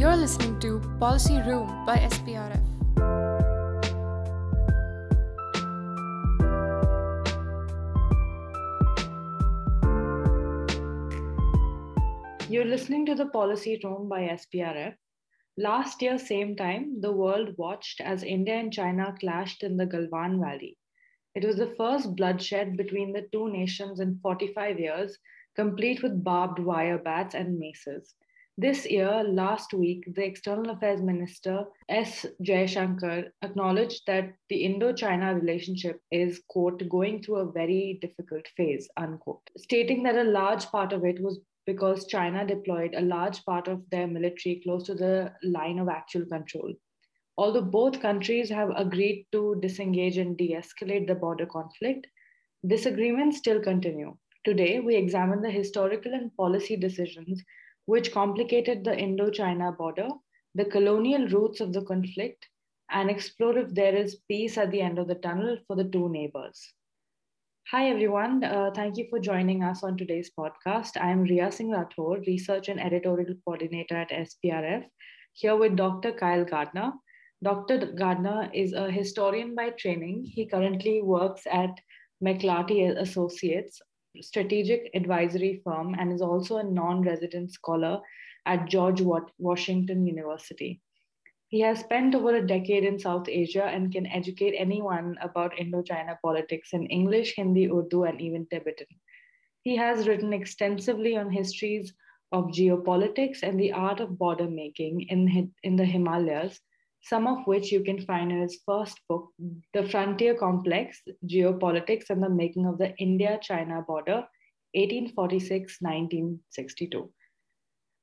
You're listening to Policy Room by SPRF. You're listening to the Policy Room by SPRF. Last year, same time, the world watched as India and China clashed in the Galwan Valley. It was the first bloodshed between the two nations in 45 years, complete with barbed wire bats and maces. This year, last week, the External Affairs Minister S. Jaishankar acknowledged that the Indo China relationship is, quote, going through a very difficult phase, unquote, stating that a large part of it was because China deployed a large part of their military close to the line of actual control. Although both countries have agreed to disengage and de escalate the border conflict, disagreements still continue. Today, we examine the historical and policy decisions which complicated the Indo China border, the colonial roots of the conflict, and explore if there is peace at the end of the tunnel for the two neighbors. Hi, everyone. Uh, thank you for joining us on today's podcast. I am Ria Singh Rathore, Research and Editorial Coordinator at SPRF, here with Dr. Kyle Gardner. Dr. Gardner is a historian by training. He currently works at McLarty Associates, strategic advisory firm, and is also a non resident scholar at George Washington University. He has spent over a decade in South Asia and can educate anyone about Indo-China politics in English, Hindi, Urdu, and even Tibetan. He has written extensively on histories of geopolitics and the art of border making in, in the Himalayas, some of which you can find in his first book, The Frontier Complex Geopolitics and the Making of the India China Border, 1846 1962.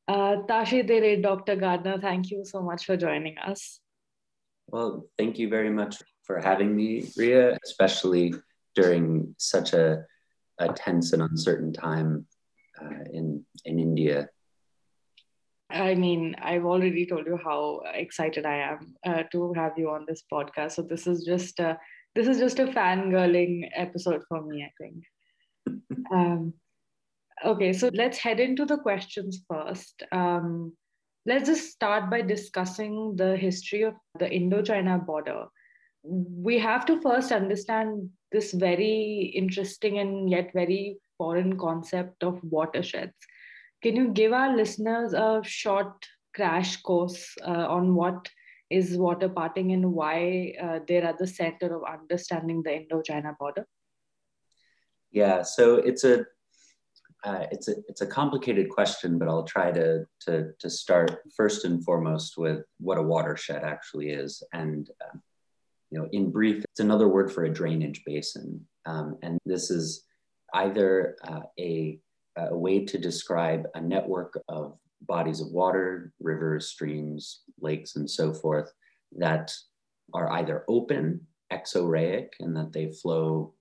Uh, Tashi Delek, Dr. Gardner, thank you so much for joining us. Well, thank you very much for having me, Ria, especially during such a, a tense and uncertain time uh, in, in India. I mean, I've already told you how excited I am uh, to have you on this podcast. So this is just a, this is just a fangirling episode for me, I think. um, Okay, so let's head into the questions first. Um, let's just start by discussing the history of the Indo China border. We have to first understand this very interesting and yet very foreign concept of watersheds. Can you give our listeners a short crash course uh, on what is water parting and why uh, they're at the center of understanding the Indo China border? Yeah, so it's a uh, it's a it's a complicated question, but I'll try to, to to start first and foremost with what a watershed actually is, and uh, you know, in brief, it's another word for a drainage basin, um, and this is either uh, a a way to describe a network of bodies of water, rivers, streams, lakes, and so forth that are either open, exorheic, and that they flow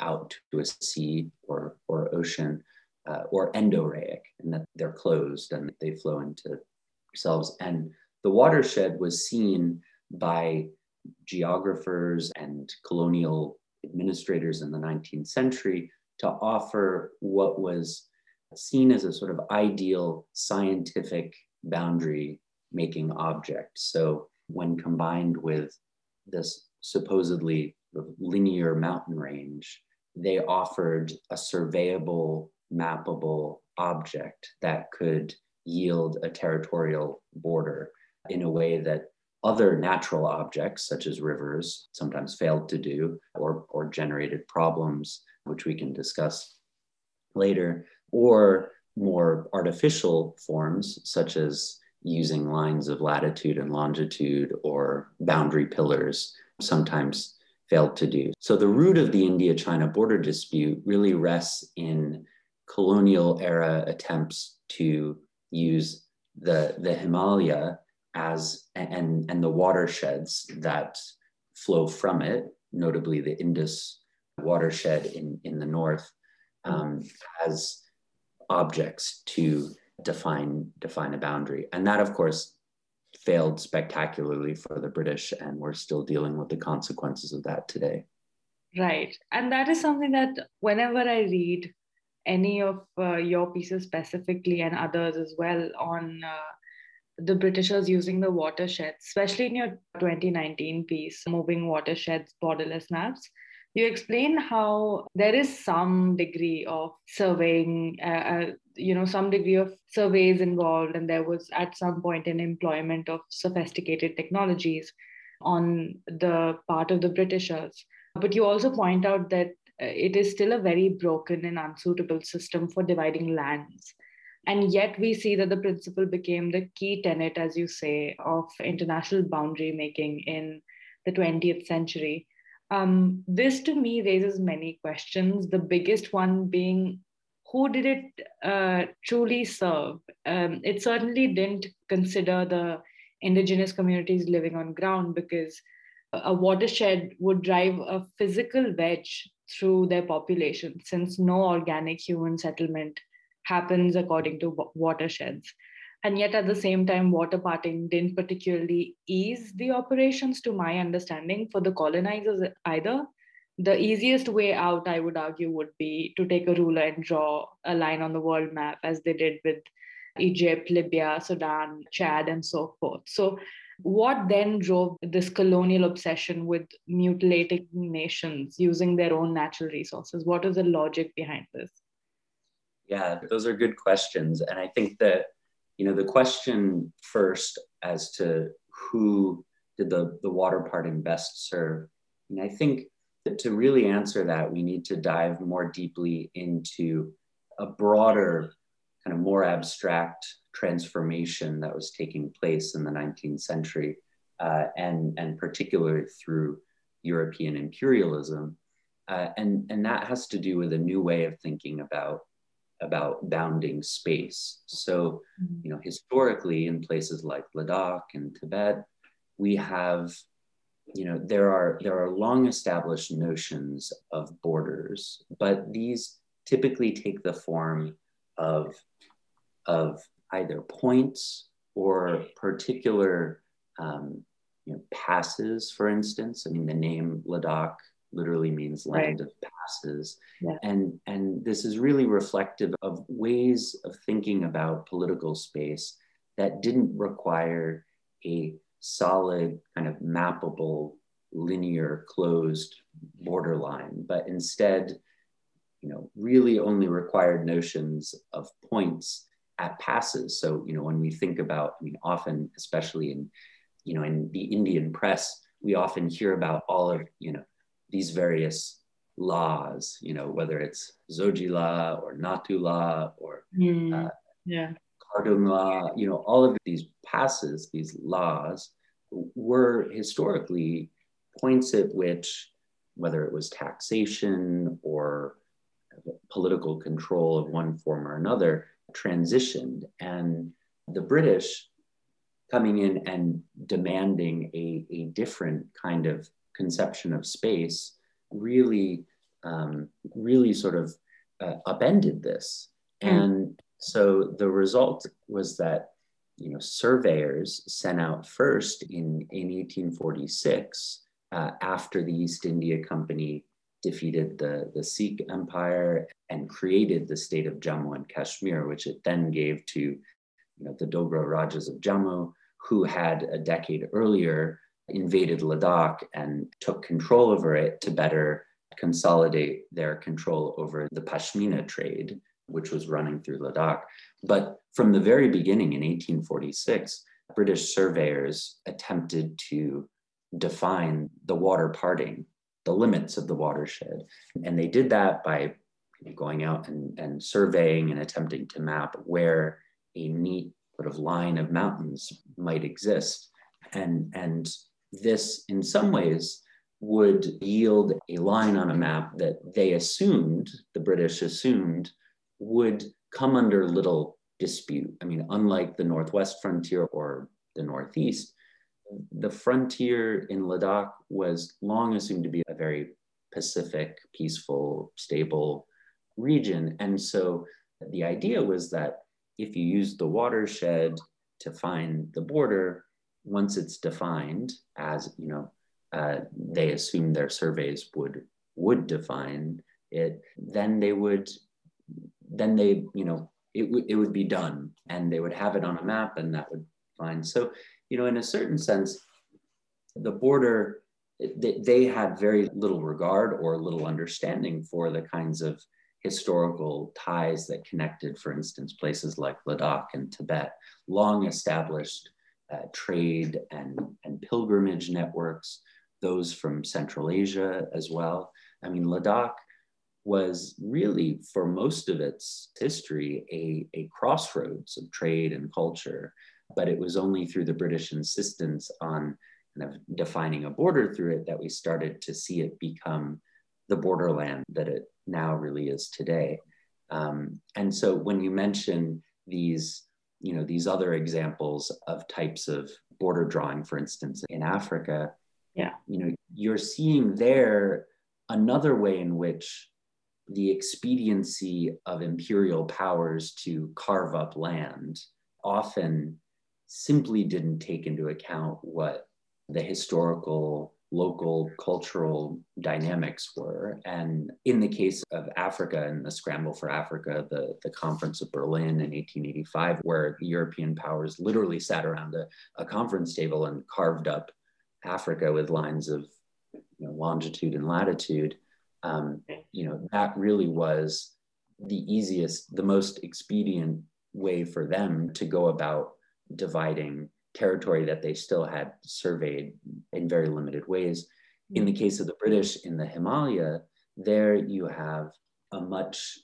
out to a sea or, or ocean, uh, or endorheic, and that they're closed and they flow into themselves. And the watershed was seen by geographers and colonial administrators in the 19th century to offer what was seen as a sort of ideal scientific boundary making object. So, when combined with this supposedly linear mountain range, they offered a surveyable mappable object that could yield a territorial border in a way that other natural objects, such as rivers, sometimes failed to do or, or generated problems, which we can discuss later, or more artificial forms, such as using lines of latitude and longitude or boundary pillars, sometimes failed to do. So the root of the India China border dispute really rests in colonial era attempts to use the, the Himalaya as and, and the watersheds that flow from it, notably the Indus watershed in, in the north, um, as objects to define define a boundary. And that, of course, failed spectacularly for the British, and we're still dealing with the consequences of that today. Right. And that is something that whenever I read any of uh, your pieces specifically and others as well on uh, the Britishers using the watersheds, especially in your 2019 piece, Moving Watersheds, Borderless Maps. You explain how there is some degree of surveying, uh, uh, you know, some degree of surveys involved, and there was at some point an employment of sophisticated technologies on the part of the Britishers. But you also point out that uh, it is still a very broken and unsuitable system for dividing lands. And yet, we see that the principle became the key tenet, as you say, of international boundary making in the 20th century. Um, this to me raises many questions. The biggest one being who did it uh, truly serve? Um, it certainly didn't consider the indigenous communities living on ground because a watershed would drive a physical wedge through their population since no organic human settlement happens according to watersheds. And yet, at the mm-hmm. same time, water parting didn't particularly ease the operations, to my understanding, for the colonizers either. The easiest way out, I would argue, would be to take a ruler and draw a line on the world map, as they did with Egypt, Libya, Sudan, Chad, and so forth. So, what then drove this colonial obsession with mutilating nations using their own natural resources? What is the logic behind this? Yeah, those are good questions. And I think that, you know, the question first as to who did the, the water parting best serve, and I think that to really answer that, we need to dive more deeply into a broader, kind of more abstract transformation that was taking place in the 19th century, uh, and, and particularly through European imperialism. Uh, and, and that has to do with a new way of thinking about, about bounding space. So, mm-hmm. you know, historically in places like Ladakh and Tibet, we have, you know, there are, there are long established notions of borders, but these typically take the form of, of either points or particular um, you know, passes, for instance. I mean, the name Ladakh literally means land right. of passes. Yeah. And, and this is really reflective of ways of thinking about political space that didn't require a solid, kind of mappable, linear, closed borderline, but instead, you know, really only required notions of points at passes. So, you know, when we think about, I mean, often, especially in, you know, in the Indian press, we often hear about all of, you know, these various laws, you know, whether it's Zoji La or Nathu La or mm, uh, yeah. Khardung La, you know, all of these passes, these laws were historically points at which, whether it was taxation or political control of one form or another, transitioned. And the British coming in and demanding a, a different kind of conception of space really, um, really sort of uh, upended this. Mm. And so the result was that you know surveyors sent out first in, in 1846 uh, after the East India Company defeated the, the Sikh Empire and created the state of Jammu and Kashmir, which it then gave to you know, the Dogra Rajas of Jammu, who had a decade earlier invaded Ladakh and took control over it to better consolidate their control over the Pashmina trade, which was running through Ladakh. But from the very beginning in 1846, British surveyors attempted to define the water parting the limits of the watershed. And they did that by going out and, and surveying and attempting to map where a neat sort of line of mountains might exist. And, and this, in some ways, would yield a line on a map that they assumed, the British assumed, would come under little dispute. I mean, unlike the Northwest frontier or the Northeast, the frontier in Ladakh was long assumed to be a very pacific, peaceful, stable region. And so the idea was that if you use the watershed to find the border, once it's defined as, you know, uh, they assume their surveys would would define it, then they would, then they, you know, it, w- it would be done and they would have it on a map and that would Fine. So, you know, in a certain sense, the border, they had very little regard or little understanding for the kinds of historical ties that connected, for instance, places like Ladakh and Tibet, long established uh, trade and, and pilgrimage networks, those from Central Asia as well. I mean, Ladakh was really, for most of its history, a, a crossroads of trade and culture. But it was only through the British insistence on kind of defining a border through it that we started to see it become the borderland that it now really is today. Um, and so when you mention these, you know, these other examples of types of border drawing, for instance, in Africa, yeah, you know, you're seeing there another way in which the expediency of imperial powers to carve up land often simply didn't take into account what the historical local cultural dynamics were. And in the case of Africa and the scramble for Africa, the, the Conference of Berlin in 1885, where European powers literally sat around a, a conference table and carved up Africa with lines of you know, longitude and latitude, um, you know, that really was the easiest, the most expedient way for them to go about dividing territory that they still had surveyed in very limited ways. In the case of the British in the Himalaya, there you have a much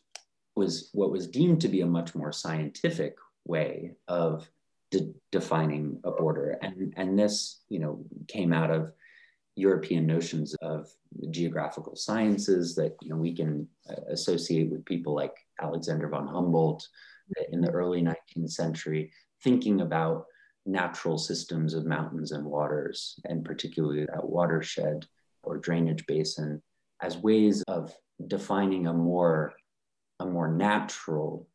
was what was deemed to be a much more scientific way of de- defining a border, and and this you know came out of European notions of geographical sciences that you know we can uh, associate with people like Alexander von Humboldt in the early 19th century, thinking about natural systems of mountains and waters, and particularly that watershed or drainage basin, as ways of defining a more, a more natural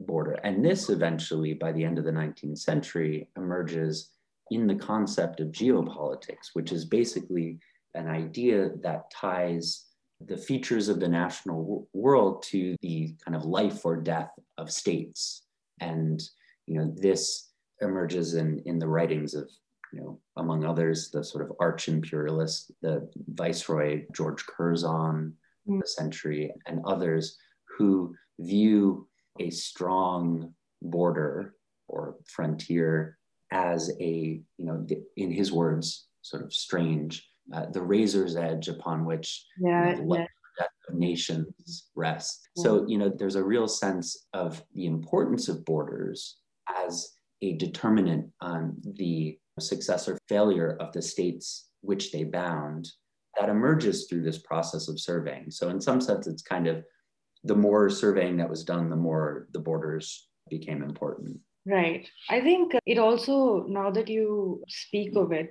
border. And this eventually, by the end of the 19th century, emerges in the concept of geopolitics, which is basically an idea that ties the features of the national w- world to the kind of life or death of states. And you know, this emerges in, in the writings of, you know, among others, the sort of arch imperialist, the Viceroy George Curzon, mm. the century, and others who view a strong border or frontier as a, you know, in his words, sort of strange, uh, the razor's edge upon which yeah, you know, yeah. of nations rest. Yeah. So, you know, there's a real sense of the importance of borders as a determinant on the success or failure of the states which they bound that emerges through this process of surveying. So, in some sense, it's kind of the more surveying that was done, the more the borders became important. Right. I think it also, now that you speak of it,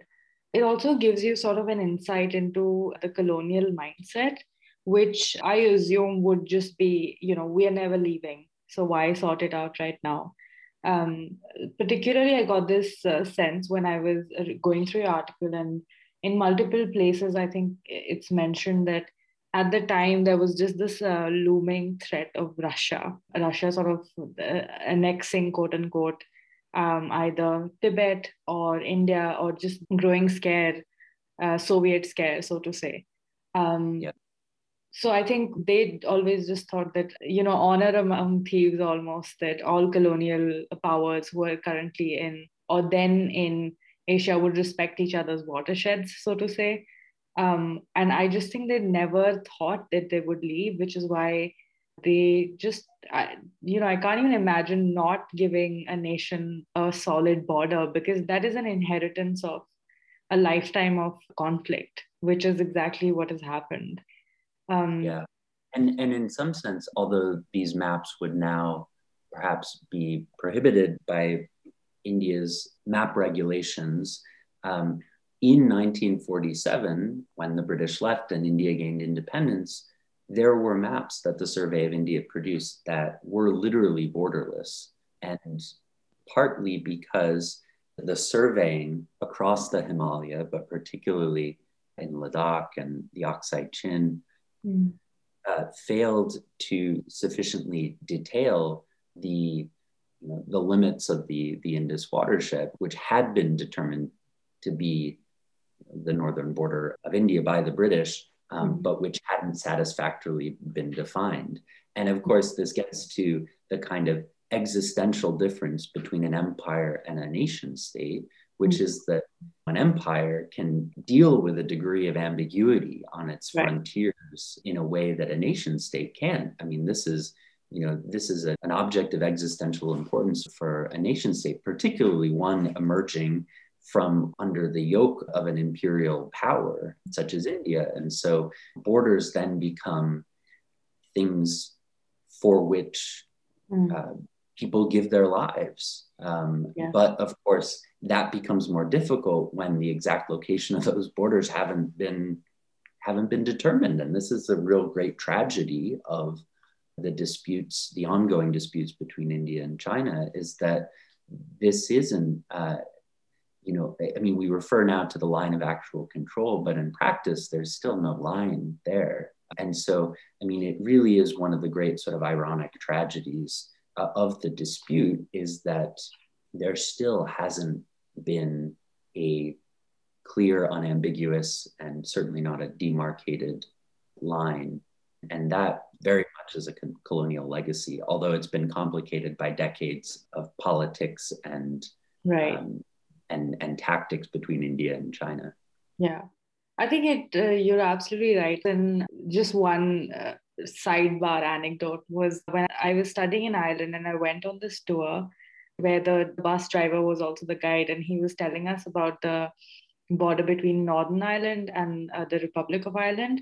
it also gives you sort of an insight into the colonial mindset, which I assume would just be, you know, we are never leaving. So why sort it out right now? Um, particularly i got this uh, sense when i was uh, going through your article and in multiple places i think it's mentioned that at the time there was just this uh, looming threat of russia. Russia sort of uh, annexing quote unquote um, either tibet or india or just growing scare uh, soviet scare so to say. Um, yeah so i think they always just thought that you know honor among thieves almost that all colonial powers who are currently in or then in asia would respect each other's watersheds so to say. Um, and i just think they never thought that they would leave which is why they just I, you know i can't even imagine not giving a nation a solid border because that is an inheritance of a lifetime of conflict which is exactly what has happened um, yeah, and and in some sense, although these maps would now perhaps be prohibited by India's map regulations, um, in 1947, when the British left and India gained independence, there were maps that the Survey of India produced that were literally borderless, and partly because the surveying across the Himalaya, but particularly in Ladakh and the Aksai Chin, mm. uh, failed to sufficiently detail the you know, the limits of the, the Indus watershed, which had been determined to be the northern border of India by the British, um, mm-hmm. but which hadn't satisfactorily been defined. And of course, this gets to the kind of existential difference between an empire and a nation state, which mm-hmm. is that an empire can deal with a degree of ambiguity on its right. frontiers in a way that a nation state can't. I mean, this is you know this is a, an object of existential importance for a nation state particularly one emerging from under the yoke of an imperial power such as India. And so borders then become things for which mm. uh, people give their lives. Um, yeah. But of course, that becomes more difficult when the exact location of those borders haven't been haven't been determined. And this is the real great tragedy of the disputes, the ongoing disputes between India and China, is that this isn't uh, you know, I mean, we refer now to the line of actual control, but in practice, there's still no line there. And so, I mean, it really is one of the great sort of ironic tragedies uh, of the dispute is that there still hasn't been a clear, unambiguous, and certainly not a demarcated line. And that very much is a colonial legacy, although it's been complicated by decades of politics and right. Um, and and tactics between India and China. Yeah, I think it. Uh, you're absolutely right. And just one uh, sidebar anecdote was when I was studying in Ireland and I went on this tour where the bus driver was also the guide and he was telling us about the border between Northern Ireland and uh, the Republic of Ireland.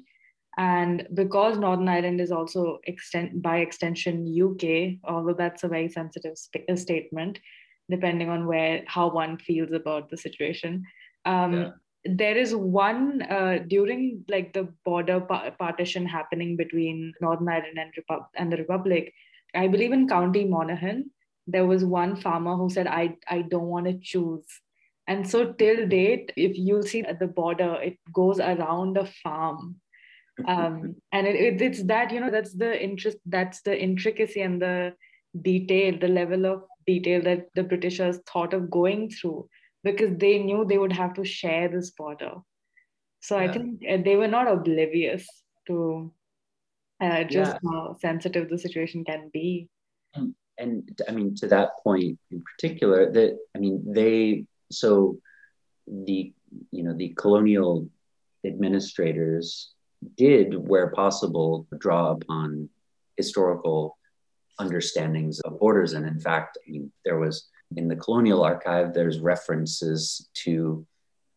And because Northern Ireland is also extent by extension UK, although that's a very sensitive sp- statement, depending on where how one feels about the situation. Um. There is one uh, during like the border pa- partition happening between Northern Ireland and, Repu- and the Republic. I believe in County Monaghan, there was one farmer who said, "I I don't want to choose." And so till date, if you'll see at the border, it goes around a farm. Um, and it, it, it's that you know that's the interest that's the intricacy and the detail the level of detail that the Britishers thought of going through because they knew they would have to share this border. So yeah. I think uh, they were not oblivious to uh, just yeah. how sensitive the situation can be. And, and I mean, to that point in particular, that I mean, they so the you know the colonial administrators did, where possible, draw upon historical understandings of borders. And in fact, I mean, there was in the colonial archive, there's references to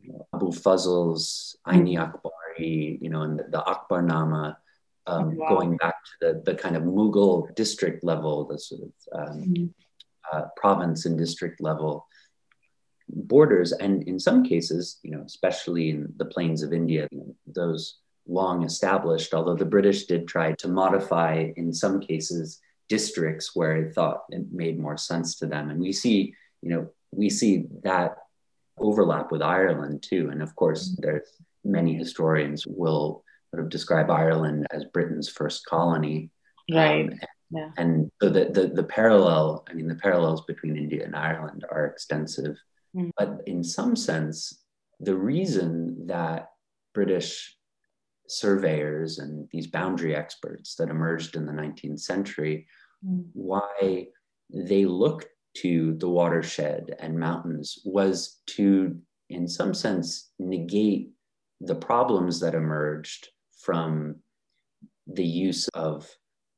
you know, Abu Fazl's Ain-i-Akbari, you know, and the, the Akbarnama, um, wow. going back to the, the kind of Mughal district level, the sort of um, mm-hmm. uh, province and district level borders. And in some cases, you know, especially in the plains of India, you know, those long established, although the British did try to modify in some cases districts where it thought it made more sense to them. And we see, you know, we see that overlap with Ireland too. And of course, mm-hmm. there's many historians will sort of describe Ireland as Britain's first colony. Right. Um, yeah. And so the, the, the parallel, I mean, the parallels between India and Ireland are extensive. Mm. But in some sense, the reason that British surveyors and these boundary experts that emerged in the 19th century, mm. why they looked to the watershed and mountains was to, in some sense, negate the problems that emerged from the use of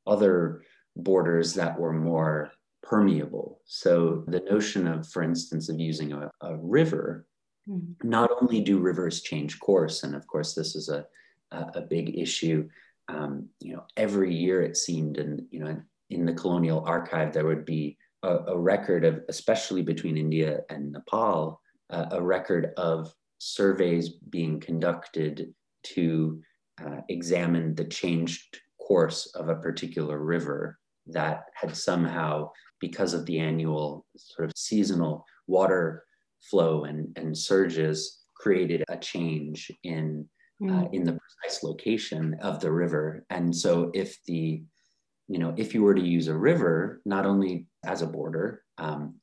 other borders that were more permeable. So the notion of, for instance, of using a, a river, mm. not only do rivers change course, and of course this is a a, big issue. Um, you know, every year it seemed, and you know, in the colonial archive there would be a, a record of, especially between India and Nepal, uh, a record of surveys being conducted to uh, examine the changed course of a particular river that had somehow, because of the annual sort of seasonal water flow and, and surges, created a change in mm. uh, in the precise location of the river. And so if the, you know, if you were to use a river, not only as a border, um,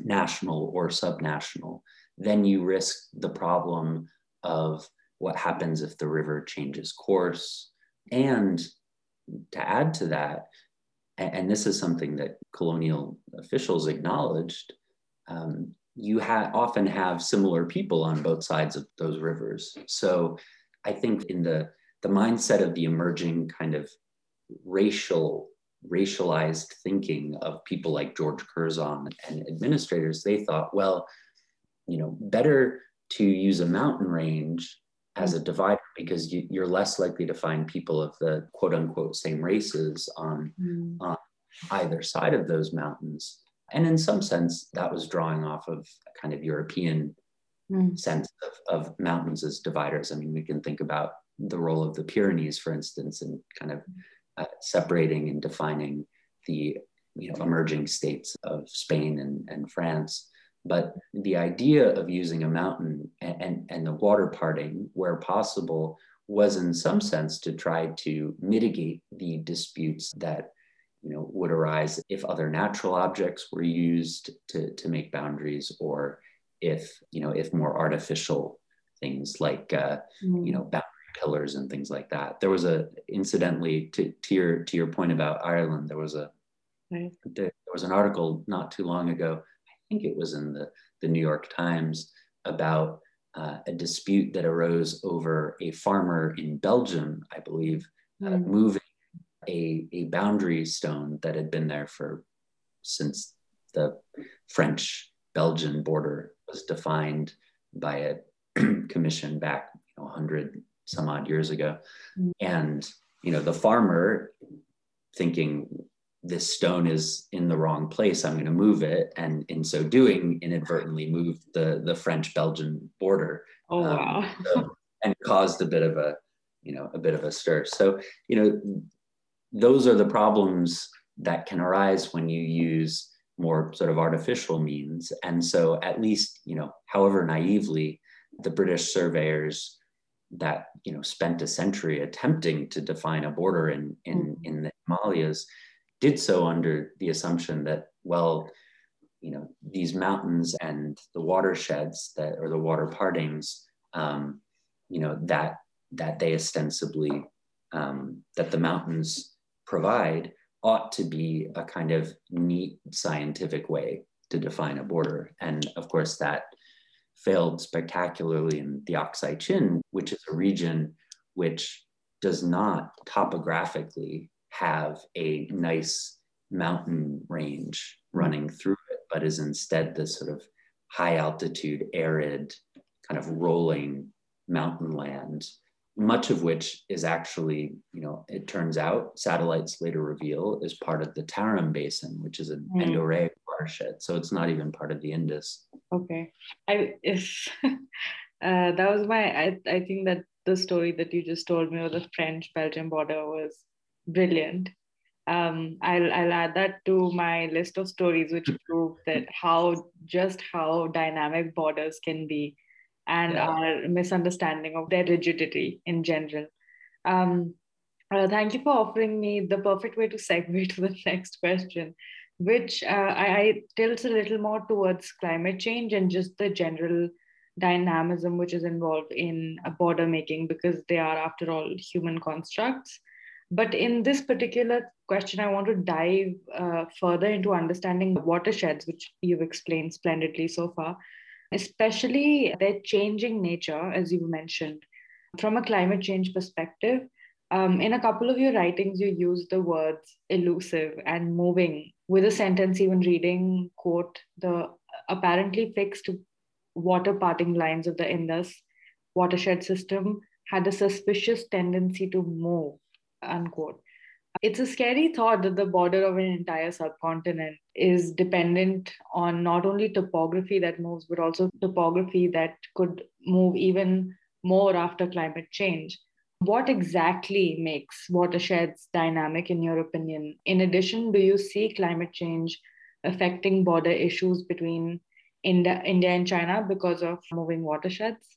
national or subnational, then you risk the problem of what happens if the river changes course. And to add to that, and this is something that colonial officials acknowledged, um, you ha- often have similar people on both sides of those rivers. So I think in the, the mindset of the emerging kind of racial racialized thinking of people like George Curzon and administrators, they thought, well, you know, better to use a mountain range as a divider because you, are less likely to find people of the quote unquote same races on, mm. on either side of those mountains. And in some sense, that was drawing off of a kind of European mm. sense of, of mountains as dividers. I mean, we can think about the role of the Pyrenees, for instance, in kind of uh, separating and defining the you know, emerging states of Spain and, and France. But the idea of using a mountain and, and, and the water parting where possible was in some sense to try to mitigate the disputes that you know would arise if other natural objects were used to, to make boundaries or if you know if more artificial things like uh, mm. you know boundary pillars and things like that there was a incidentally to, to your to your point about ireland there was a right. there was an article not too long ago I think it was in the, the New York Times, about uh, a dispute that arose over a farmer in Belgium, I believe, mm. uh, moving a, a boundary stone that had been there for since the French Belgian border was defined by a commission back you know, 100 some odd years ago. Mm. And you know, the farmer thinking this stone is in the wrong place i'm going to move it and in so doing inadvertently moved the the french belgian border oh um, wow um, so, and caused a bit of a you know a bit of a stir so you know those are the problems that can arise when you use more sort of artificial means and so at least you know however naively the british surveyors that you know spent a century attempting to define a border in in, mm-hmm. in the himalayas did so under the assumption that, well, you know, these mountains and the watersheds that or the water partings, um, you know, that that they ostensibly um, that the mountains provide ought to be a kind of neat scientific way to define a border. And of course, that failed spectacularly in the Aksai Chin, which is a region which does not topographically have a nice mountain range running through it, but is instead this sort of high altitude, arid, kind of rolling mountain land, much of which is actually, you know, it turns out satellites later reveal is part of the Tarim Basin, which is an mm. endorheic watershed. So it's not even part of the Indus. Okay. I if uh, that was my I, I think that the story that you just told me of the French Belgian border was brilliant. Um, I'll, I'll add that to my list of stories which prove that how just how dynamic borders can be and yeah. our misunderstanding of their rigidity in general. Um, uh, thank you for offering me the perfect way to segue to the next question, which uh, I, I tilts a little more towards climate change and just the general dynamism which is involved in border making because they are, after all, human constructs. But in this particular question, I want to dive uh, further into understanding watersheds, which you've explained splendidly so far, especially their changing nature, as you mentioned, from a climate change perspective. Um, in a couple of your writings, you use the words elusive and moving with a sentence, even reading, quote, the apparently fixed water parting lines of the Indus watershed system had a suspicious tendency to move unquote. It's a scary thought that the border of an entire subcontinent is dependent on not only topography that moves, but also topography that could move even more after climate change. What exactly makes watersheds dynamic, in your opinion? In addition, do you see climate change affecting border issues between India, India and China because of moving watersheds?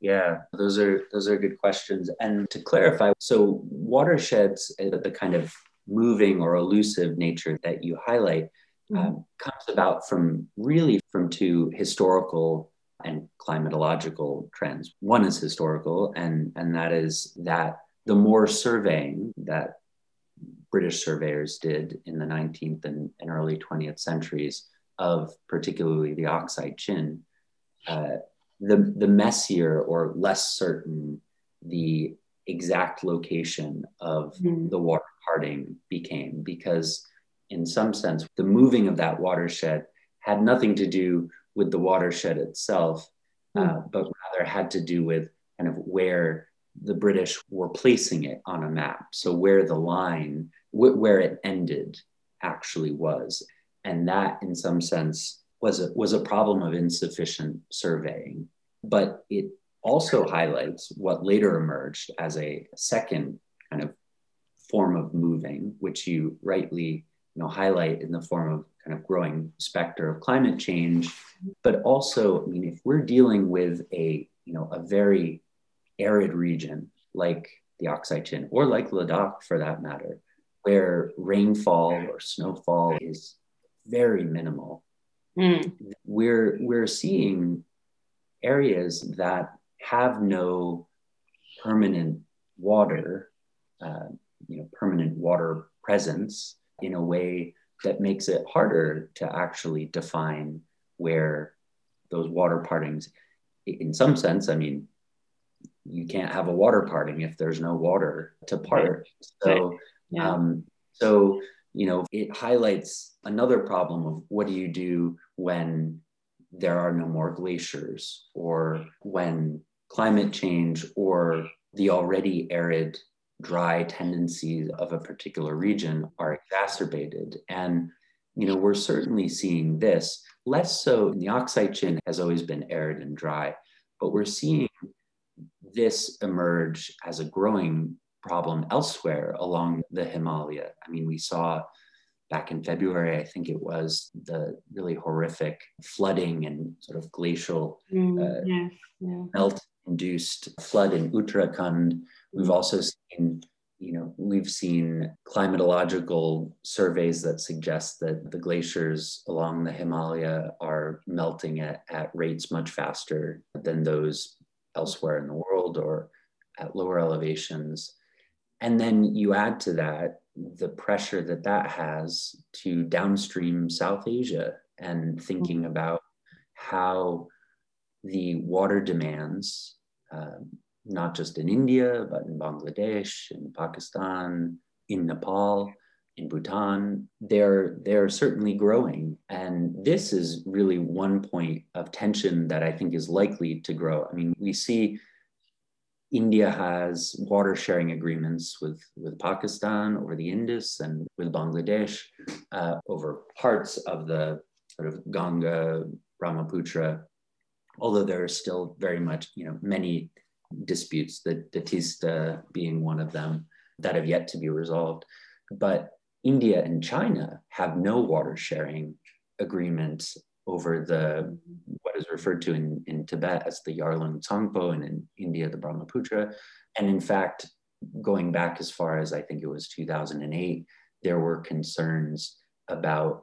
Yeah, those are those are good questions. And to clarify, so watersheds, uh, the kind of moving or elusive nature that you highlight mm-hmm. um, comes about from really from two historical and climatological trends. One is historical, and, and that is that the more surveying that British surveyors did in the 19th and, and early 20th centuries of particularly the Aksai Chin, uh, the, the messier or less certain the exact location of mm. the water parting became, because in some sense, the moving of that watershed had nothing to do with the watershed itself, mm. uh, but rather had to do with kind of where the British were placing it on a map. So where the line, wh- where it ended, actually was, and that, in some sense, was a, was a problem of insufficient surveying. But it also highlights what later emerged as a second kind of form of moving, which you rightly you know, highlight in the form of kind of growing specter of climate change. But also, I mean, if we're dealing with a you know a very arid region like the Chin or like Ladakh for that matter, where rainfall or snowfall is very minimal, mm. we're we're seeing areas that have no permanent water, uh, you know, permanent water presence in a way that makes it harder to actually define where those water partings, in some sense, I mean, you can't have a water parting if there's no water to part. So, yeah. um, so you know, it highlights another problem of what do you do when there are no more glaciers or when climate change or the already arid dry tendencies of a particular region are exacerbated. And you know we're certainly seeing this less so in the chin has always been arid and dry but we're seeing this emerge as a growing problem elsewhere along the himalaya. I mean we saw back in February, I think it was the really horrific flooding and sort of glacial mm, uh, yes, yeah. melt induced flood in Uttarakhand. We've also seen, you know, we've seen climatological surveys that suggest that the glaciers along the Himalaya are melting at, at rates much faster than those elsewhere in the world or at lower elevations. And then you add to that the pressure that that has to downstream South Asia and thinking mm-hmm. about how the water demands, uh, not just in India, but in Bangladesh, in Pakistan, in Nepal, in Bhutan, they're, they're certainly growing. And this is really one point of tension that I think is likely to grow. I mean, we see India has water sharing agreements with, with Pakistan over the Indus and with Bangladesh uh, over parts of the sort of Ganga, Brahmaputra, although there are still very much, you know, many disputes, the, the Tista being one of them, that have yet to be resolved. But India and China have no water sharing agreement over the is referred to in, in Tibet as the Yarlung Tsangpo and in India the Brahmaputra. And in fact, going back as far as I think it was 2008, there were concerns about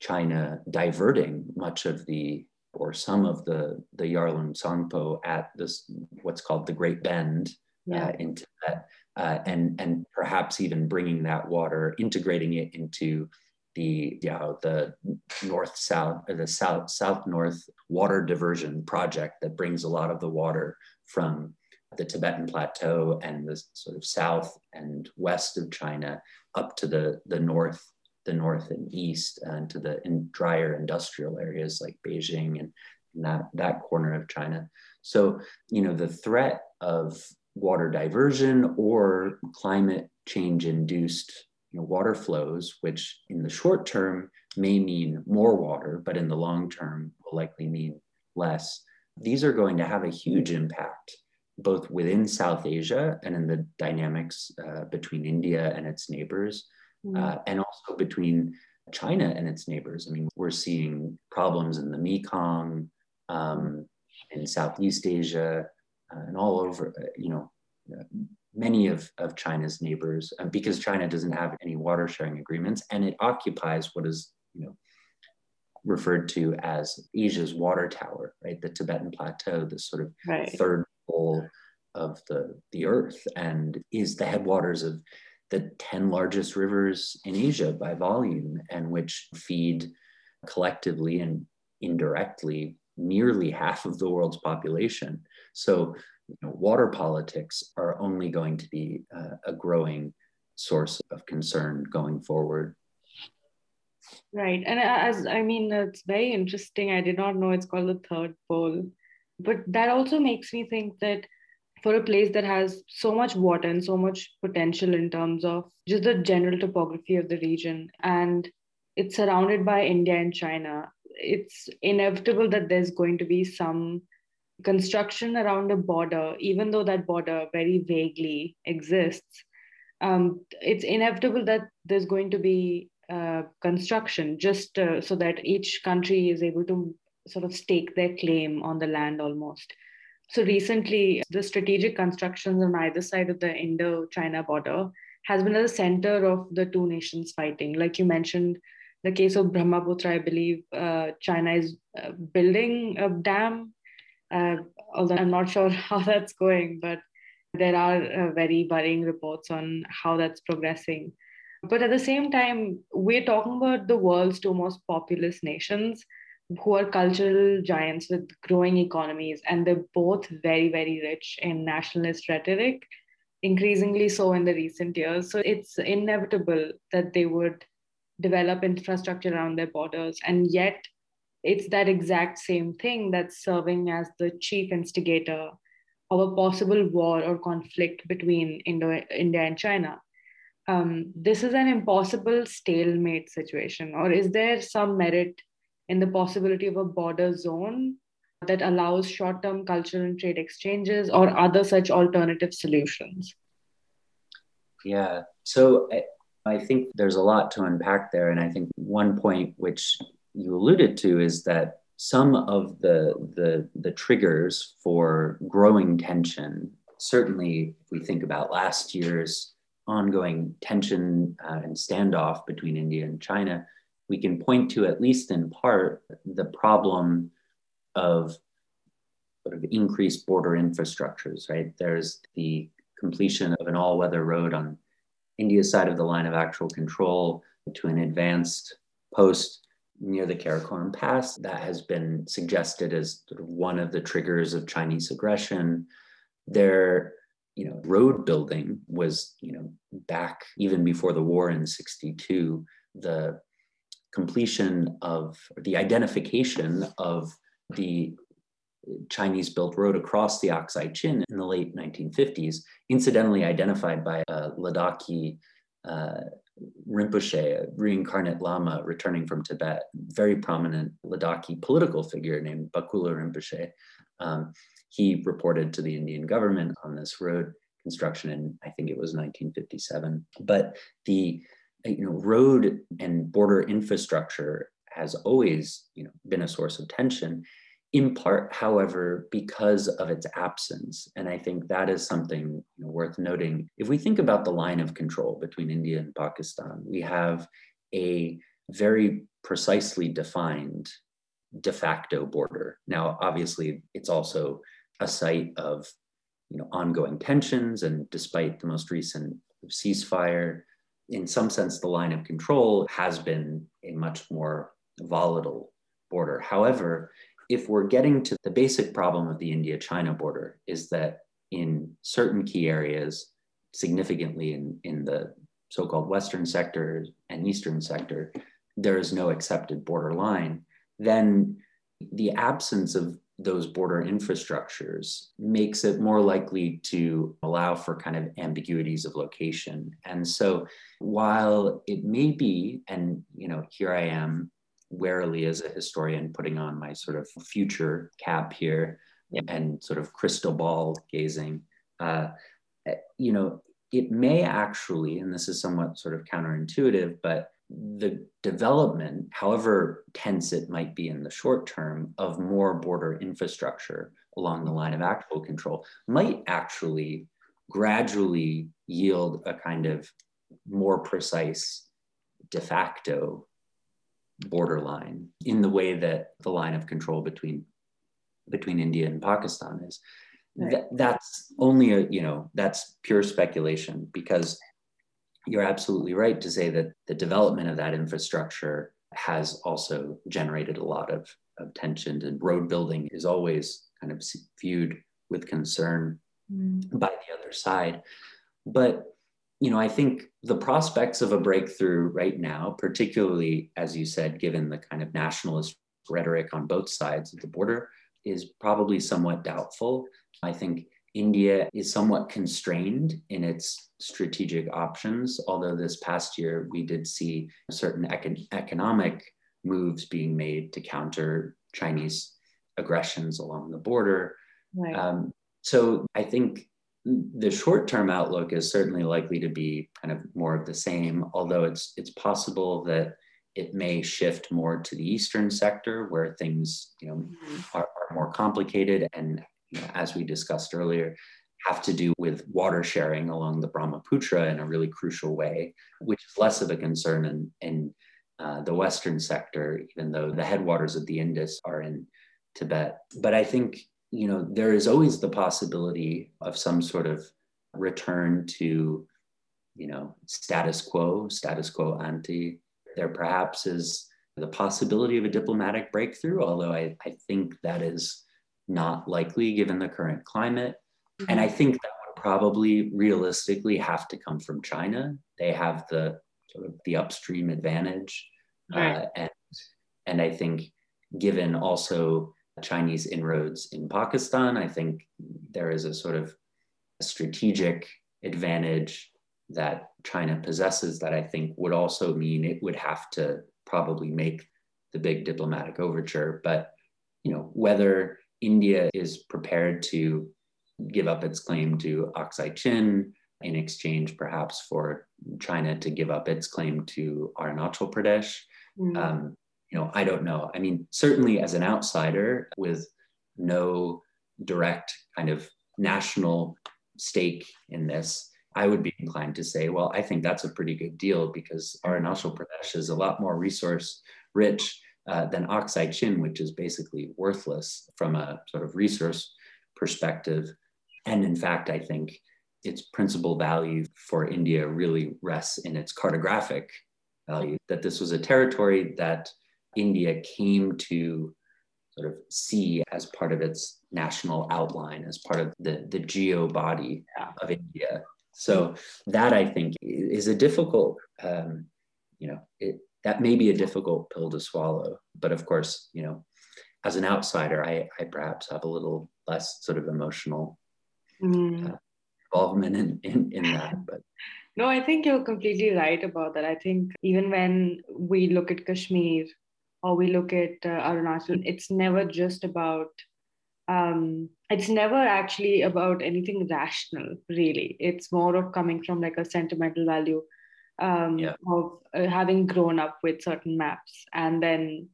China diverting much of the or some of the the Yarlung Tsangpo at this what's called the Great Bend yeah. uh, in Tibet, uh, and and perhaps even bringing that water, integrating it into the you know, the north south or the south south north water diversion project that brings a lot of the water from the Tibetan plateau and the sort of south and west of China up to the the north the north and east uh, and to the in drier industrial areas like Beijing and, and that that corner of China. So you know the threat of water diversion or climate change induced you know, water flows, which in the short term may mean more water, but in the long term will likely mean less. These are going to have a huge impact both within South Asia and in the dynamics uh, between India and its neighbors, mm. uh, and also between China and its neighbors. I mean, we're seeing problems in the Mekong, um, in Southeast Asia, uh, and all over, uh, you know, many of, of China's neighbors uh, because China doesn't have any water sharing agreements and it occupies what is, you know, referred to as Asia's water tower, right? The Tibetan Plateau, this sort of right. third pole of the, the earth, and is the headwaters of the 10 largest rivers in Asia by volume, and which feed collectively and indirectly nearly half of the world's population. So, you know, water politics are only going to be uh, a growing source of concern going forward. Right. And as I mean, it's very interesting. I did not know it's called the third pole. But that also makes me think that for a place that has so much water and so much potential in terms of just the general topography of the region, and it's surrounded by India and China, it's inevitable that there's going to be some construction around a border, even though that border very vaguely exists. Um, it's inevitable that there's going to be uh, construction just uh, so that each country is able to sort of stake their claim on the land almost. So recently, the strategic constructions on either side of the Indo China border has been at the center of the two nations fighting. Like you mentioned, the case of Brahmaputra, I believe uh, China is uh, building a dam, uh, although I'm not sure how that's going, but there are uh, very worrying reports on how that's progressing. But at the same time, we're talking about the world's two most populous nations who are cultural giants with growing economies, and they're both very, very rich in nationalist rhetoric, increasingly so in the recent years. So it's inevitable that they would develop infrastructure around their borders. And yet, it's that exact same thing that's serving as the chief instigator of a possible war or conflict between Indo- India and China. Um, this is an impossible stalemate situation, or is there some merit in the possibility of a border zone that allows short term cultural and trade exchanges or other such alternative solutions? Yeah. So I think there's a lot to unpack there. And I think one point which you alluded to is that some of the, the, the triggers for growing tension, certainly if we think about last year's ongoing tension uh, and standoff between India and China, we can point to, at least in part, the problem of sort of increased border infrastructures, right? There's the completion of an all weather road on India's side of the line of actual control to an advanced post near the Karakoram Pass. That has been suggested as sort of one of the triggers of Chinese aggression. Their you know, road building was, you know, back even before the war in 62, the completion of the identification of the Chinese built road across the Aksai Chin in the late 1950s, incidentally identified by a Ladakhi uh, Rinpoche, a reincarnate Lama returning from Tibet, very prominent Ladakhi political figure named Bakula Rinpoche. Um, he reported to the Indian government on this road construction in, I think it was 1957. But the you know, road and border infrastructure has always you know, been a source of tension in part, however, because of its absence. And I think that is something you know, worth noting. If we think about the line of control between India and Pakistan, we have a very precisely defined de facto border. Now, obviously, it's also a site of you know, ongoing tensions, and despite the most recent ceasefire, in some sense, the line of control has been a much more volatile border. However, if we're getting to the basic problem of the India China border, is that in certain key areas, significantly in, in the so called Western sector and Eastern sector, there is no accepted border line, then the absence of those border infrastructures makes it more likely to allow for kind of ambiguities of location. And so while it may be, and you know, here I am warily as a historian putting on my sort of future cap here yeah. and sort of crystal ball gazing uh, eh, you know it may actually and this is somewhat sort of counterintuitive but the development however tense it might be in the short term of more border infrastructure along the line of actual control might actually gradually yield a kind of more precise de facto borderline in the way that the line of control between between India and Pakistan is. Right. Th- that's only a you know that's pure speculation because you're absolutely right to say that the development of that infrastructure has also generated a lot of, of tension and road building is always kind of viewed with concern mm. by the other side but you know i think the prospects of a breakthrough right now particularly as you said given the kind of nationalist rhetoric on both sides of the border is probably somewhat doubtful i think India is somewhat constrained in its strategic options, although this past year we did see certain econ- economic moves being made to counter Chinese aggressions along the border. Right. Um, so I think the short-term outlook is certainly likely to be kind of more of the same, although it's it's possible that it may shift more to the eastern sector where things you know mm-hmm. are, are more complicated and as we discussed earlier, have to do with water sharing along the Brahmaputra in a really crucial way, which is less of a concern in, in uh, the Western sector, even though the headwaters of the Indus are in Tibet. But I think, you know, there is always the possibility of some sort of return to, you know, status quo, status quo ante. There perhaps is the possibility of a diplomatic breakthrough, although I, I think that is not likely given the current climate. Mm-hmm. And I think that would probably realistically have to come from China. They have the sort of the upstream advantage. Right. Uh, and, and I think given also Chinese inroads in Pakistan, I think there is a sort of a strategic advantage that China possesses that I think would also mean it would have to probably make the big diplomatic overture. But you know whether India is prepared to give up its claim to Aksai Chin in exchange, perhaps, for China to give up its claim to Arunachal Pradesh. Mm. Um, you know, I don't know. I mean, certainly as an outsider with no direct kind of national stake in this, I would be inclined to say, well, I think that's a pretty good deal because Arunachal Pradesh is a lot more resource rich uh, than Aksai Chin, which is basically worthless from a sort of resource perspective. And in fact, I think its principal value for India really rests in its cartographic value, that this was a territory that India came to sort of see as part of its national outline, as part of the, the geo body of India. So that I think is a difficult, um, you know, it, that may be a difficult pill to swallow. But of course, you know, as an outsider, I, I perhaps have a little less sort of emotional mm. uh, involvement in, in, in that. But no, I think you're completely right about that. I think even when we look at Kashmir or we look at uh, Arunachal, it's never just about, um, it's never actually about anything rational, really. It's more of coming from like a sentimental value um, yeah. of uh, having grown up with certain maps and then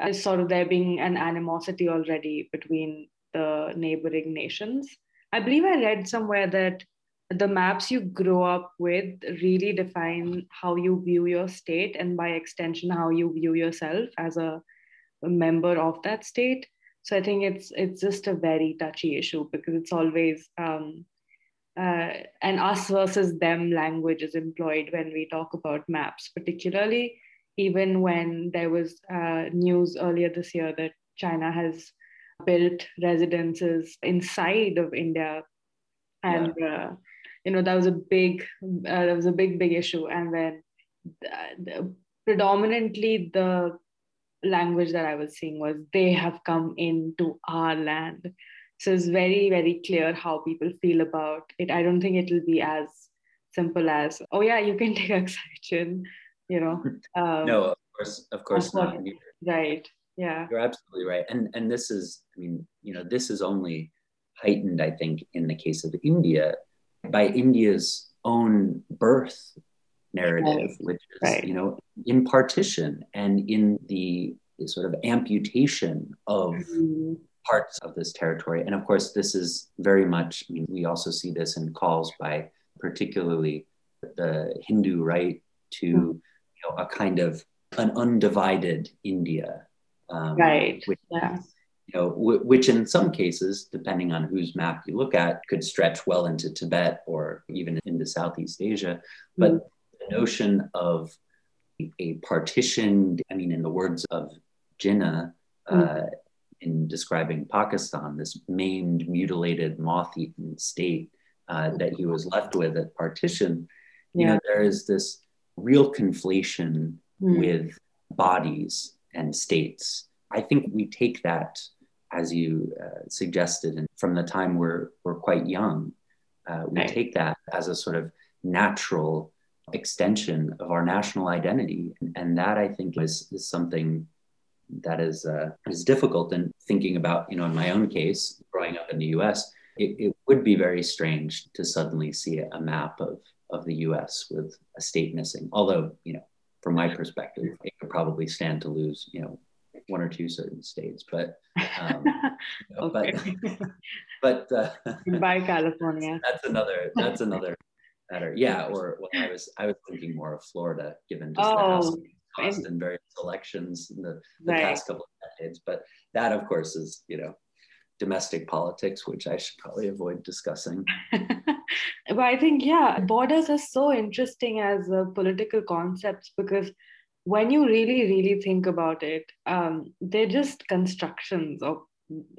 uh, sort of there being an animosity already between the neighboring nations. I believe I read somewhere that the maps you grow up with really define how you view your state and by extension how you view yourself as a, a member of that state so i think it's it's just a very touchy issue because it's always um, uh, an us versus them language is employed when we talk about maps, particularly even when there was uh, news earlier this year that China has built residences inside of India, and yeah. uh, you know that was a big uh, that was a big big issue. And then the, the, predominantly the language that I was seeing was they have come into our land so it's very, very clear how people feel about it. I don't think it'll be as simple as, oh yeah, you can take Chin, you know. Um, no, of course, of course not. Right. Yeah. You're absolutely right. And and this is, I mean, you know, this is only heightened, I think, in the case of India by India's own birth narrative, right. which is, right. you know, in partition and in the sort of amputation of mm-hmm parts of this territory. And of course, this is very much, I mean, we also see this in calls by particularly the Hindu right to mm. you know, a kind of an undivided India. Um, right. Which, yeah. You know, w- which in some cases, depending on whose map you look at, could stretch well into Tibet or even into Southeast Asia. But mm. the notion of a partitioned, I mean, in the words of Jinnah, uh, in describing Pakistan, this maimed, mutilated, moth eaten state uh, that he was left with at partition, you know, there is this real conflation mm. with bodies and states. I think we take that, as you uh, suggested, and from the time we're, we're quite young, uh, we right. take that as a sort of natural extension of our national identity. And, and that I think is, is something that is uh, is difficult. And thinking about, you know, in my own case, growing up in the U.S., it, it would be very strange to suddenly see a map of of the U.S. with a state missing. Although, you know, from my perspective, it could probably stand to lose, you know, one or two certain states. But, um, but, but uh, by California, that's another. That's another matter. Yeah, or well, I was I was thinking more of Florida, given just oh, the house cost and various elections in the, the right. past couple of decades. But that, of course, is you know domestic politics, which I should probably avoid discussing. but I think, yeah, borders are so interesting as uh, political concepts because when you really, really think about it, um, they're just constructions of,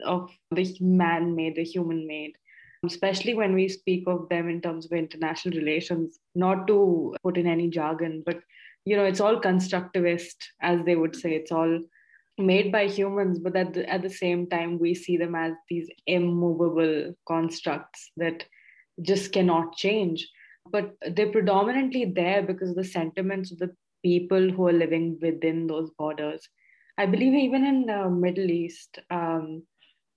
of the man made, the human made. Especially when we speak of them in terms of international relations, not to put in any jargon, but you know, it's all constructivist, as they would say. It's all made by humans, but at the, at the same time, we see them as these immovable constructs that just cannot change. But they're predominantly there because of the sentiments of the people who are living within those borders. I believe even in the Middle East, um,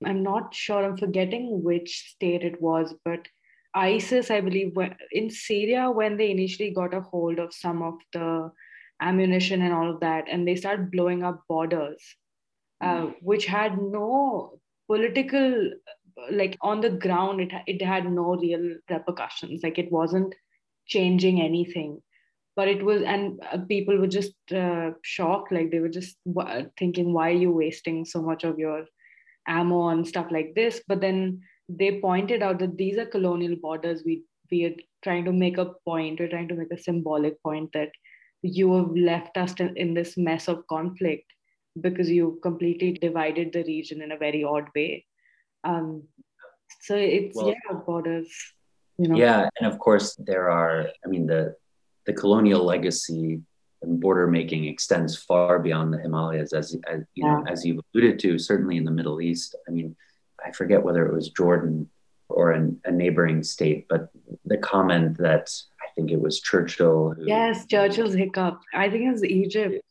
I'm not sure, I'm forgetting which state it was, but ISIS, I believe, in Syria, when they initially got a hold of some of the ammunition and all of that, and they started blowing up borders, uh, hmm. which had no political, like on the ground, it, it had no real repercussions. Like it wasn't changing anything. But it was, and uh, people were just uh, shocked. Like they were just thinking, why are you wasting so much of your ammo on stuff like this? But then they pointed out that these are colonial borders. We we are trying to make a point. We're trying to make a symbolic point that you have left us in this mess of conflict because you completely divided the region in a very odd way. Um, so it's well, yeah, borders. You know. Yeah, and of course there are. I mean the the colonial legacy and border making extends far beyond the Himalayas, as, as you yeah. know, as you've alluded to. Certainly in the Middle East. I mean, I forget whether it was Jordan or an, a neighboring state, but the comment that I think it was Churchill. Who, yes, Churchill's hiccup. I think it was Egypt.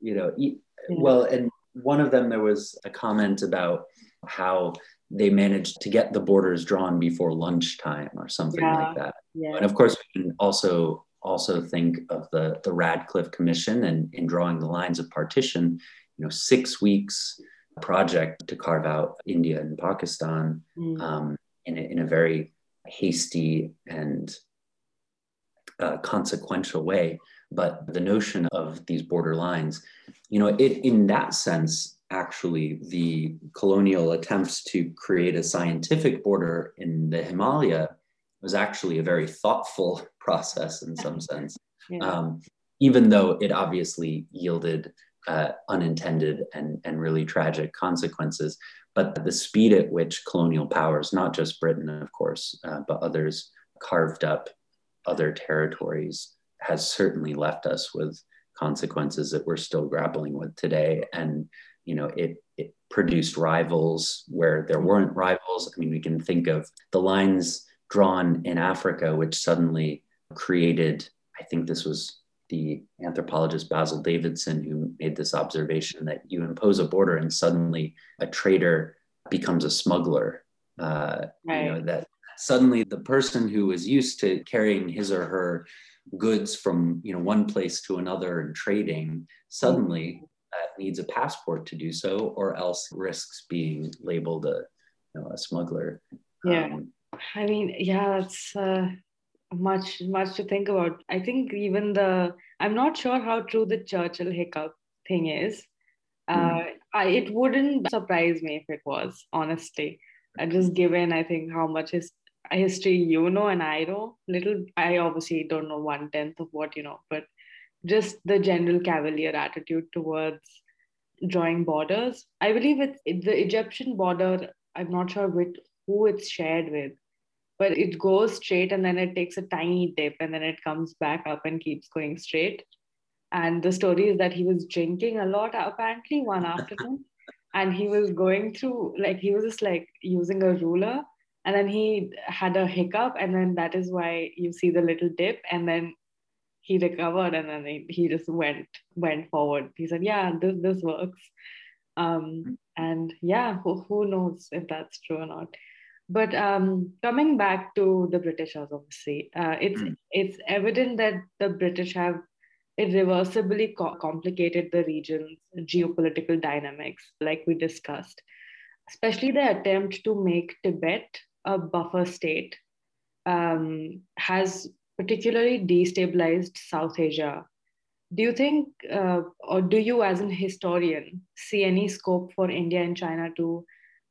You know, yeah. well, and one of them there was a comment about how they managed to get the borders drawn before lunchtime or something yeah. like that. Yeah. And of course, we can also also think of the the Radcliffe Commission and in drawing the lines of partition. You know, six weeks project to carve out India and Pakistan mm. um, in, a, in a very hasty and uh, consequential way. But the notion of these border lines, you know, it in that sense, actually, the colonial attempts to create a scientific border in the Himalaya was actually a very thoughtful process in some sense, yeah. um, even though it obviously yielded uh, unintended and, and really tragic consequences. But the speed at which colonial powers, not just Britain, of course, uh, but others, carved up other territories has certainly left us with consequences that we're still grappling with today. And, you know, it, it produced rivals where there weren't rivals. I mean, we can think of the lines drawn in Africa, which suddenly created, I think this was the anthropologist Basil Davidson who made this observation that you impose a border and suddenly a trader becomes a smuggler. Uh, right. You know that suddenly the person who was used to carrying his or her goods from you know one place to another and trading suddenly uh, needs a passport to do so, or else risks being labeled a, you know, a smuggler. Yeah. Um, I mean, yeah, that's uh, much, much to think about. I think even the, I'm not sure how true the Churchill hiccup thing is. Uh, mm. I, it wouldn't surprise me if it was, honestly. Uh, just given, I think, how much is history you know and I know. Little, I obviously don't know one tenth of what you know, but just the general cavalier attitude towards drawing borders. I believe it's the Egyptian border. I'm not sure with who it's shared with, but it goes straight and then it takes a tiny dip and then it comes back up and keeps going straight. And the story is that he was drinking a lot apparently one afternoon, and he was going through like he was just like using a ruler, and then he had a hiccup, and then that is why you see the little dip, and then he recovered and then he, he just went went forward. He said yeah this this works. Um, and yeah who, who knows if that's true or not but um, coming back to the britishers obviously uh, it's mm. it's evident that the british have irreversibly co- complicated the region's geopolitical dynamics like we discussed especially the attempt to make tibet a buffer state um, has particularly destabilized South Asia. Do you think, uh, or do you, as an historian, see any scope for India and China to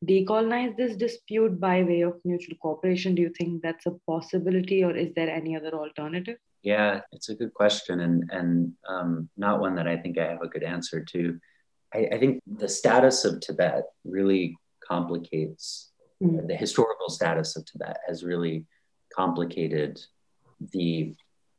decolonize this dispute by way of mutual cooperation? Do you think that's a possibility, or is there any other alternative? Yeah, it's a good question, and and um, not one that I think I have a good answer to. I, I think the status of Tibet really complicates mm. the historical status of Tibet has really complicated the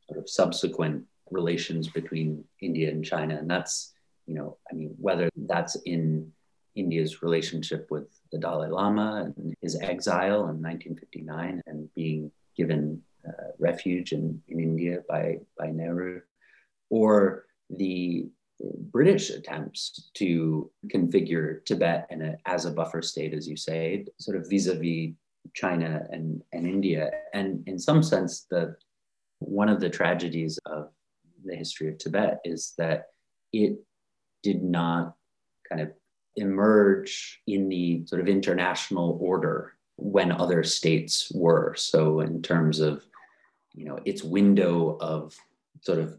sort of subsequent relations between India and China. And that's, you know, I mean, whether that's in India's relationship with the Dalai Lama and his exile in 1959 and being given uh, refuge in, in India by, by Nehru, or the British attempts to configure Tibet a, as a buffer state, as you say, sort of vis a vis China and, and India. And in some sense, the one of the tragedies of the history of Tibet is that it did not kind of emerge in the sort of international order when other states were. So, in terms of you know its window of sort of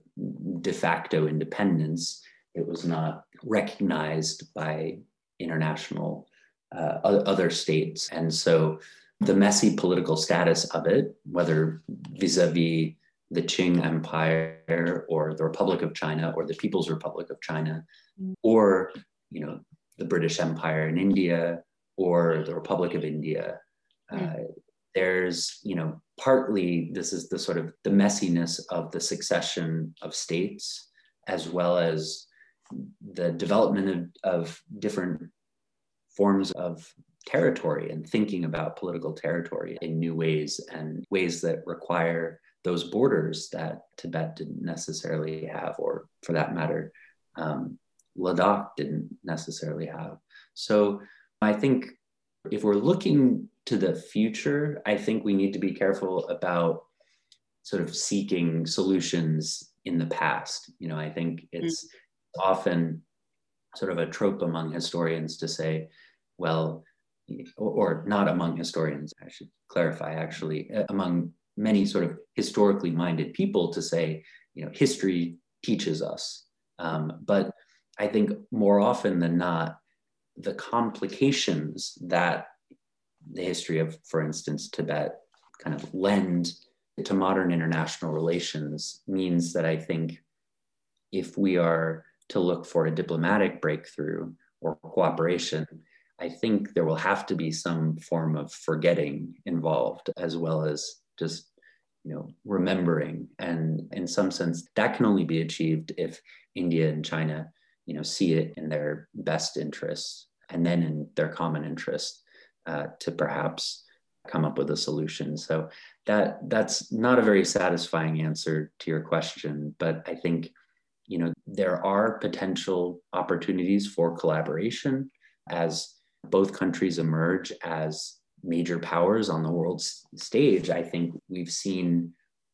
de facto independence, it was not recognized by international uh, other states, and so the messy political status of it, whether vis-a-vis the Qing Empire or the Republic of China or the People's Republic of China, mm. or you know the British Empire in India or the Republic of India. Mm. Uh, there's you know partly this is the sort of the messiness of the succession of states as well as the development of, of different forms of territory and thinking about political territory in new ways and ways that require those borders that Tibet didn't necessarily have, or for that matter, um, Ladakh didn't necessarily have. So I think if we're looking to the future, I think we need to be careful about sort of seeking solutions in the past. You know, I think it's mm-hmm. often sort of a trope among historians to say, well, or, or, not among historians, I should clarify actually, among many sort of historically minded people to say, you know, history teaches us. Um, but I think more often than not, the complications that the history of, for instance, Tibet kind of lend to modern international relations means that I think if we are to look for a diplomatic breakthrough or cooperation, I think there will have to be some form of forgetting involved as well as just you know remembering. And in some sense that can only be achieved if india and china you know see it in their best interests and then in their common interest uh, to perhaps come up with a solution so that that's not a very satisfying answer to your question but i think you know there are potential opportunities for collaboration as both countries emerge as major powers on the world stage, I think we've seen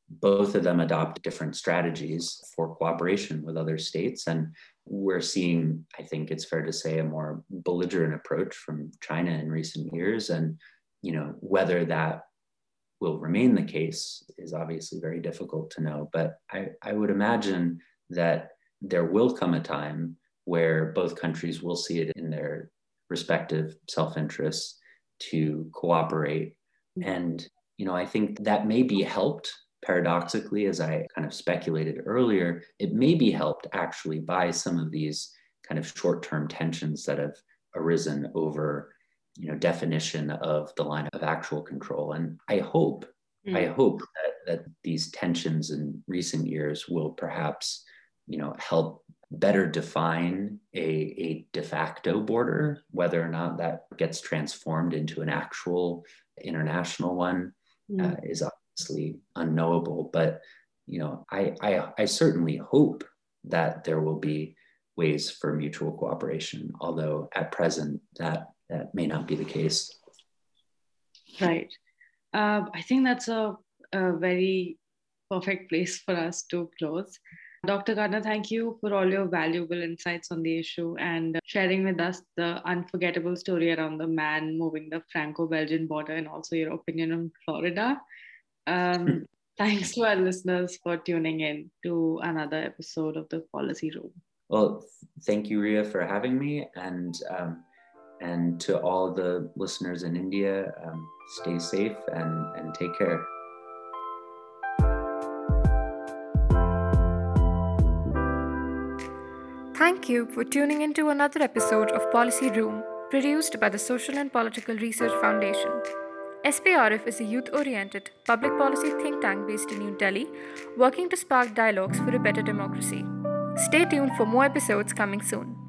both of them adopt different strategies for cooperation with other states. And we're seeing, I think it's fair to say, a more belligerent approach from China in recent years. And, you know, whether that will remain the case is obviously very difficult to know. But I, I would imagine that there will come a time where both countries will see it in their respective self interests to cooperate. Mm-hmm. And, you know, I think that may be helped paradoxically, as I kind of speculated earlier, it may be helped actually by some of these kind of short term tensions that have arisen over you know definition of the line of actual control and i hope mm. i hope that, that these tensions in recent years will perhaps you know help better define a, a de facto border whether or not that gets transformed into an actual international one mm. uh, is obviously unknowable but you know I, I i certainly hope that there will be ways for mutual cooperation although at present that that may not be the case right uh, i think that's a, a very perfect place for us to close Dr. Gardner, thank you for all your valuable insights on the issue and sharing with us the unforgettable story around the man moving the Franco Belgian border and also your opinion on Florida. Um, thanks to our listeners for tuning in to another episode of the Policy Room. Well, thank you, Ria, for having me, and um, and to all the listeners in India, um, stay safe and and take care. Thank you for tuning in to another episode of Policy Room, produced by the Social and Political Research Foundation. SPRF is a youth oriented public policy think tank based in New Delhi, working to spark dialogues for a better democracy. Stay tuned for more episodes coming soon.